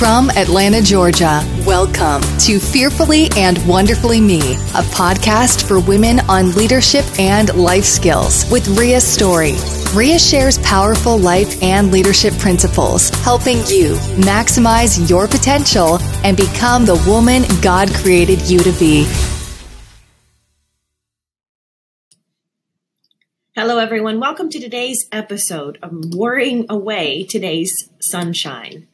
From Atlanta, Georgia, welcome to Fearfully and Wonderfully Me, a podcast for women on leadership and life skills with Ria Story. Ria shares powerful life and leadership principles, helping you maximize your potential and become the woman God created you to be. Hello, everyone. Welcome to today's episode of Worrying Away Today's Sunshine.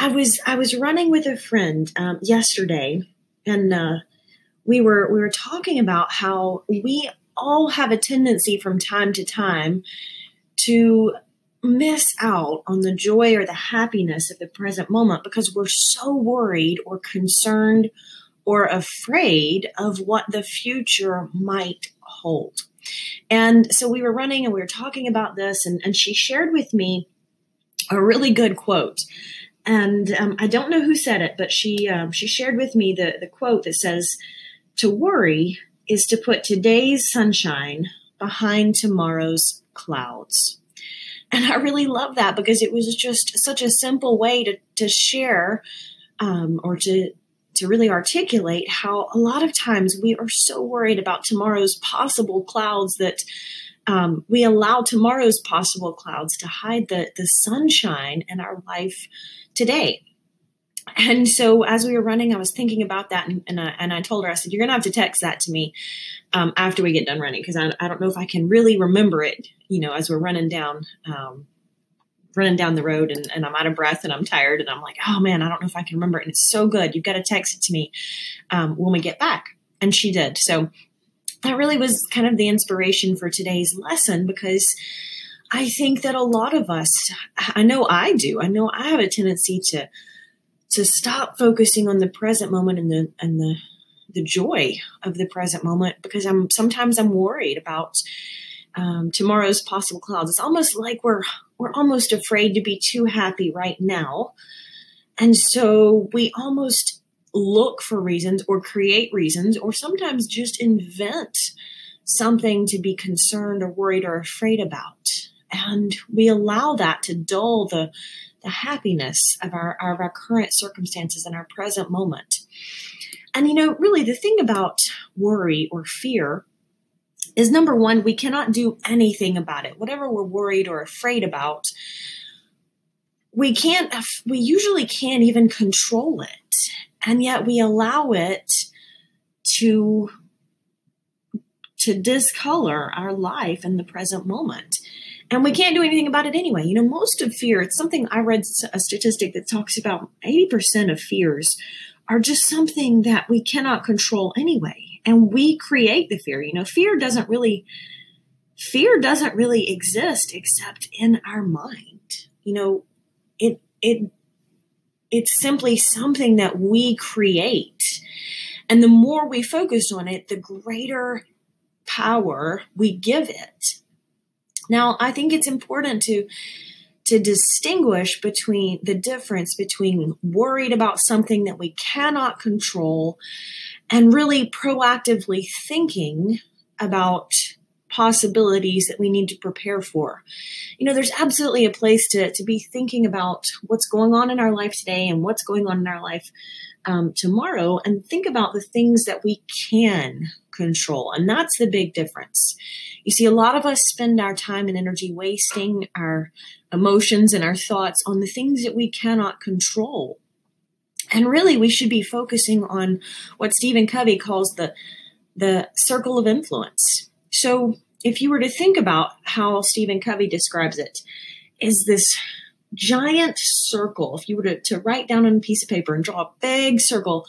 I was I was running with a friend um, yesterday, and uh, we were we were talking about how we all have a tendency from time to time to miss out on the joy or the happiness of the present moment because we're so worried or concerned or afraid of what the future might hold. And so we were running and we were talking about this, and, and she shared with me a really good quote and um, I don't know who said it, but she um, she shared with me the the quote that says, "To worry is to put today's sunshine behind tomorrow's clouds." And I really love that because it was just such a simple way to to share um, or to to really articulate how a lot of times we are so worried about tomorrow's possible clouds that um, we allow tomorrow's possible clouds to hide the the sunshine in our life today. And so as we were running, I was thinking about that, and, and, I, and I told her, I said, "You're gonna have to text that to me um, after we get done running because I, I don't know if I can really remember it. You know, as we're running down." Um, running down the road and, and, I'm out of breath and I'm tired and I'm like, oh man, I don't know if I can remember it. And it's so good. You've got to text it to me um, when we get back. And she did. So that really was kind of the inspiration for today's lesson because I think that a lot of us, I know I do, I know I have a tendency to to stop focusing on the present moment and the and the the joy of the present moment because I'm sometimes I'm worried about um, tomorrow's possible clouds. It's almost like we're we're almost afraid to be too happy right now, and so we almost look for reasons or create reasons or sometimes just invent something to be concerned or worried or afraid about and we allow that to dull the the happiness of our, of our current circumstances and our present moment. And you know, really the thing about worry or fear is number one, we cannot do anything about it. Whatever we're worried or afraid about, we can't, we usually can't even control it. And yet we allow it to, to discolor our life in the present moment and we can't do anything about it anyway. You know, most of fear, it's something I read a statistic that talks about 80% of fears are just something that we cannot control anyway. And we create the fear. You know, fear doesn't really, fear doesn't really exist except in our mind. You know, it, it, it's simply something that we create. And the more we focus on it, the greater power we give it. Now, I think it's important to to distinguish between the difference between worried about something that we cannot control and really proactively thinking about possibilities that we need to prepare for. You know, there's absolutely a place to, to be thinking about what's going on in our life today and what's going on in our life um, tomorrow and think about the things that we can control. And that's the big difference. You see, a lot of us spend our time and energy wasting our emotions and our thoughts on the things that we cannot control. And really, we should be focusing on what Stephen Covey calls the, the circle of influence. So, if you were to think about how Stephen Covey describes it, is this giant circle. If you were to, to write down on a piece of paper and draw a big circle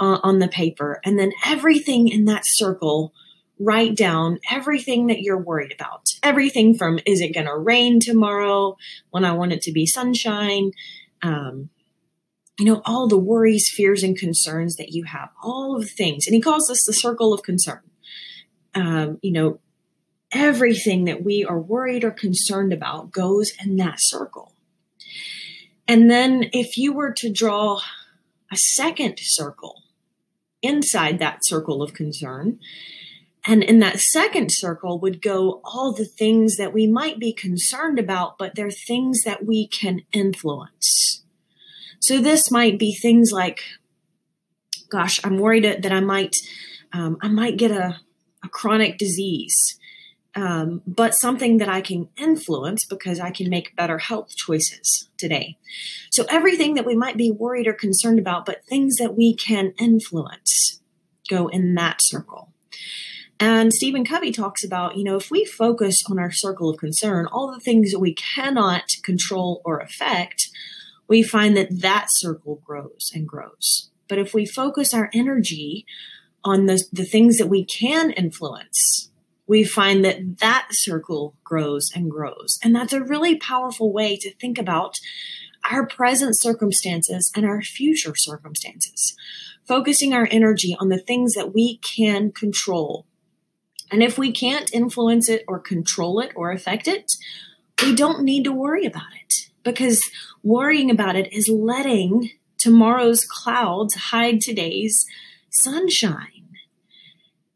uh, on the paper, and then everything in that circle, write down everything that you're worried about. Everything from is it going to rain tomorrow when I want it to be sunshine? Um, you know, all the worries, fears, and concerns that you have, all of the things. And he calls this the circle of concern. Um, you know, everything that we are worried or concerned about goes in that circle. And then if you were to draw a second circle inside that circle of concern, and in that second circle would go all the things that we might be concerned about, but they're things that we can influence. So this might be things like, gosh, I'm worried that I might, um, I might get a, chronic disease um, but something that I can influence because I can make better health choices today. So, everything that we might be worried or concerned about, but things that we can influence, go in that circle. And Stephen Covey talks about, you know, if we focus on our circle of concern, all the things that we cannot control or affect, we find that that circle grows and grows. But if we focus our energy on the, the things that we can influence, we find that that circle grows and grows. And that's a really powerful way to think about our present circumstances and our future circumstances, focusing our energy on the things that we can control. And if we can't influence it or control it or affect it, we don't need to worry about it because worrying about it is letting tomorrow's clouds hide today's sunshine.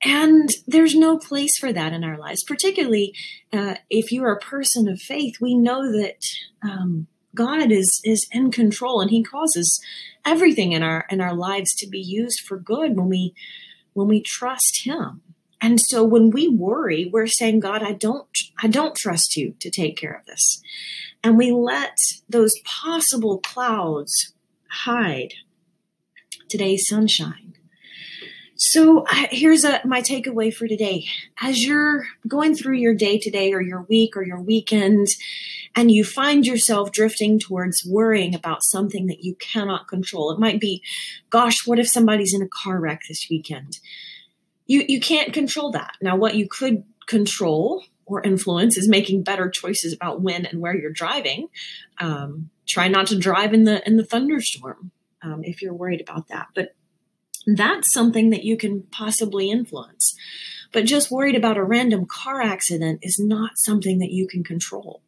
And there's no place for that in our lives, particularly uh, if you're a person of faith. We know that um, God is is in control, and He causes everything in our in our lives to be used for good when we when we trust Him. And so when we worry, we're saying, God, I don't I don't trust you to take care of this. And we let those possible clouds hide today's sunshine. So here's a, my takeaway for today. As you're going through your day today or your week or your weekend, and you find yourself drifting towards worrying about something that you cannot control, it might be, gosh, what if somebody's in a car wreck this weekend? You, you can't control that. Now, what you could control or influence is making better choices about when and where you're driving. Um, try not to drive in the in the thunderstorm um, if you're worried about that. But that's something that you can possibly influence. But just worried about a random car accident is not something that you can control.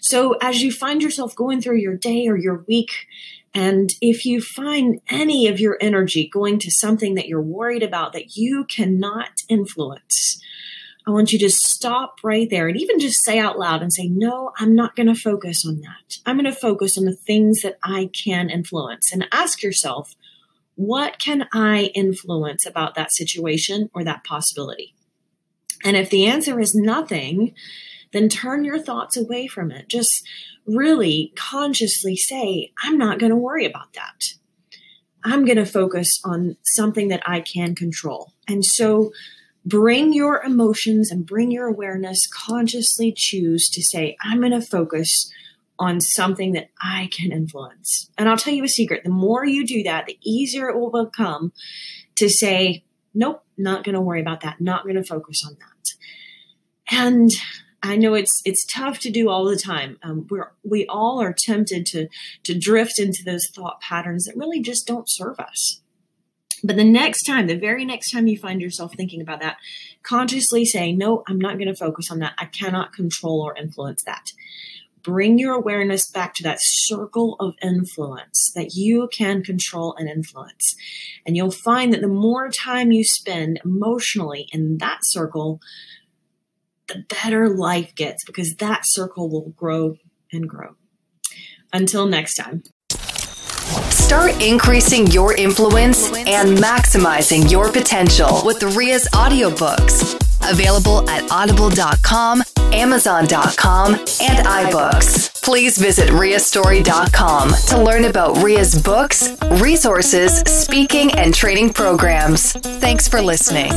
So as you find yourself going through your day or your week, and if you find any of your energy going to something that you're worried about that you cannot influence, I want you to stop right there and even just say out loud and say, No, I'm not going to focus on that. I'm going to focus on the things that I can influence. And ask yourself, what can I influence about that situation or that possibility? And if the answer is nothing, then turn your thoughts away from it. Just really consciously say, I'm not going to worry about that. I'm going to focus on something that I can control. And so bring your emotions and bring your awareness, consciously choose to say, I'm going to focus on something that I can influence. And I'll tell you a secret the more you do that, the easier it will become to say, nope, not going to worry about that, not going to focus on that. And I know it's it's tough to do all the time. Um, we're we all are tempted to to drift into those thought patterns that really just don't serve us. But the next time, the very next time you find yourself thinking about that, consciously say, "No, I'm not going to focus on that. I cannot control or influence that." Bring your awareness back to that circle of influence that you can control and influence. And you'll find that the more time you spend emotionally in that circle, the better life gets because that circle will grow and grow. Until next time. Start increasing your influence and maximizing your potential with the Ria's audiobooks. Available at audible.com, amazon.com, and iBooks. Please visit riastory.com to learn about Ria's books, resources, speaking, and training programs. Thanks for listening.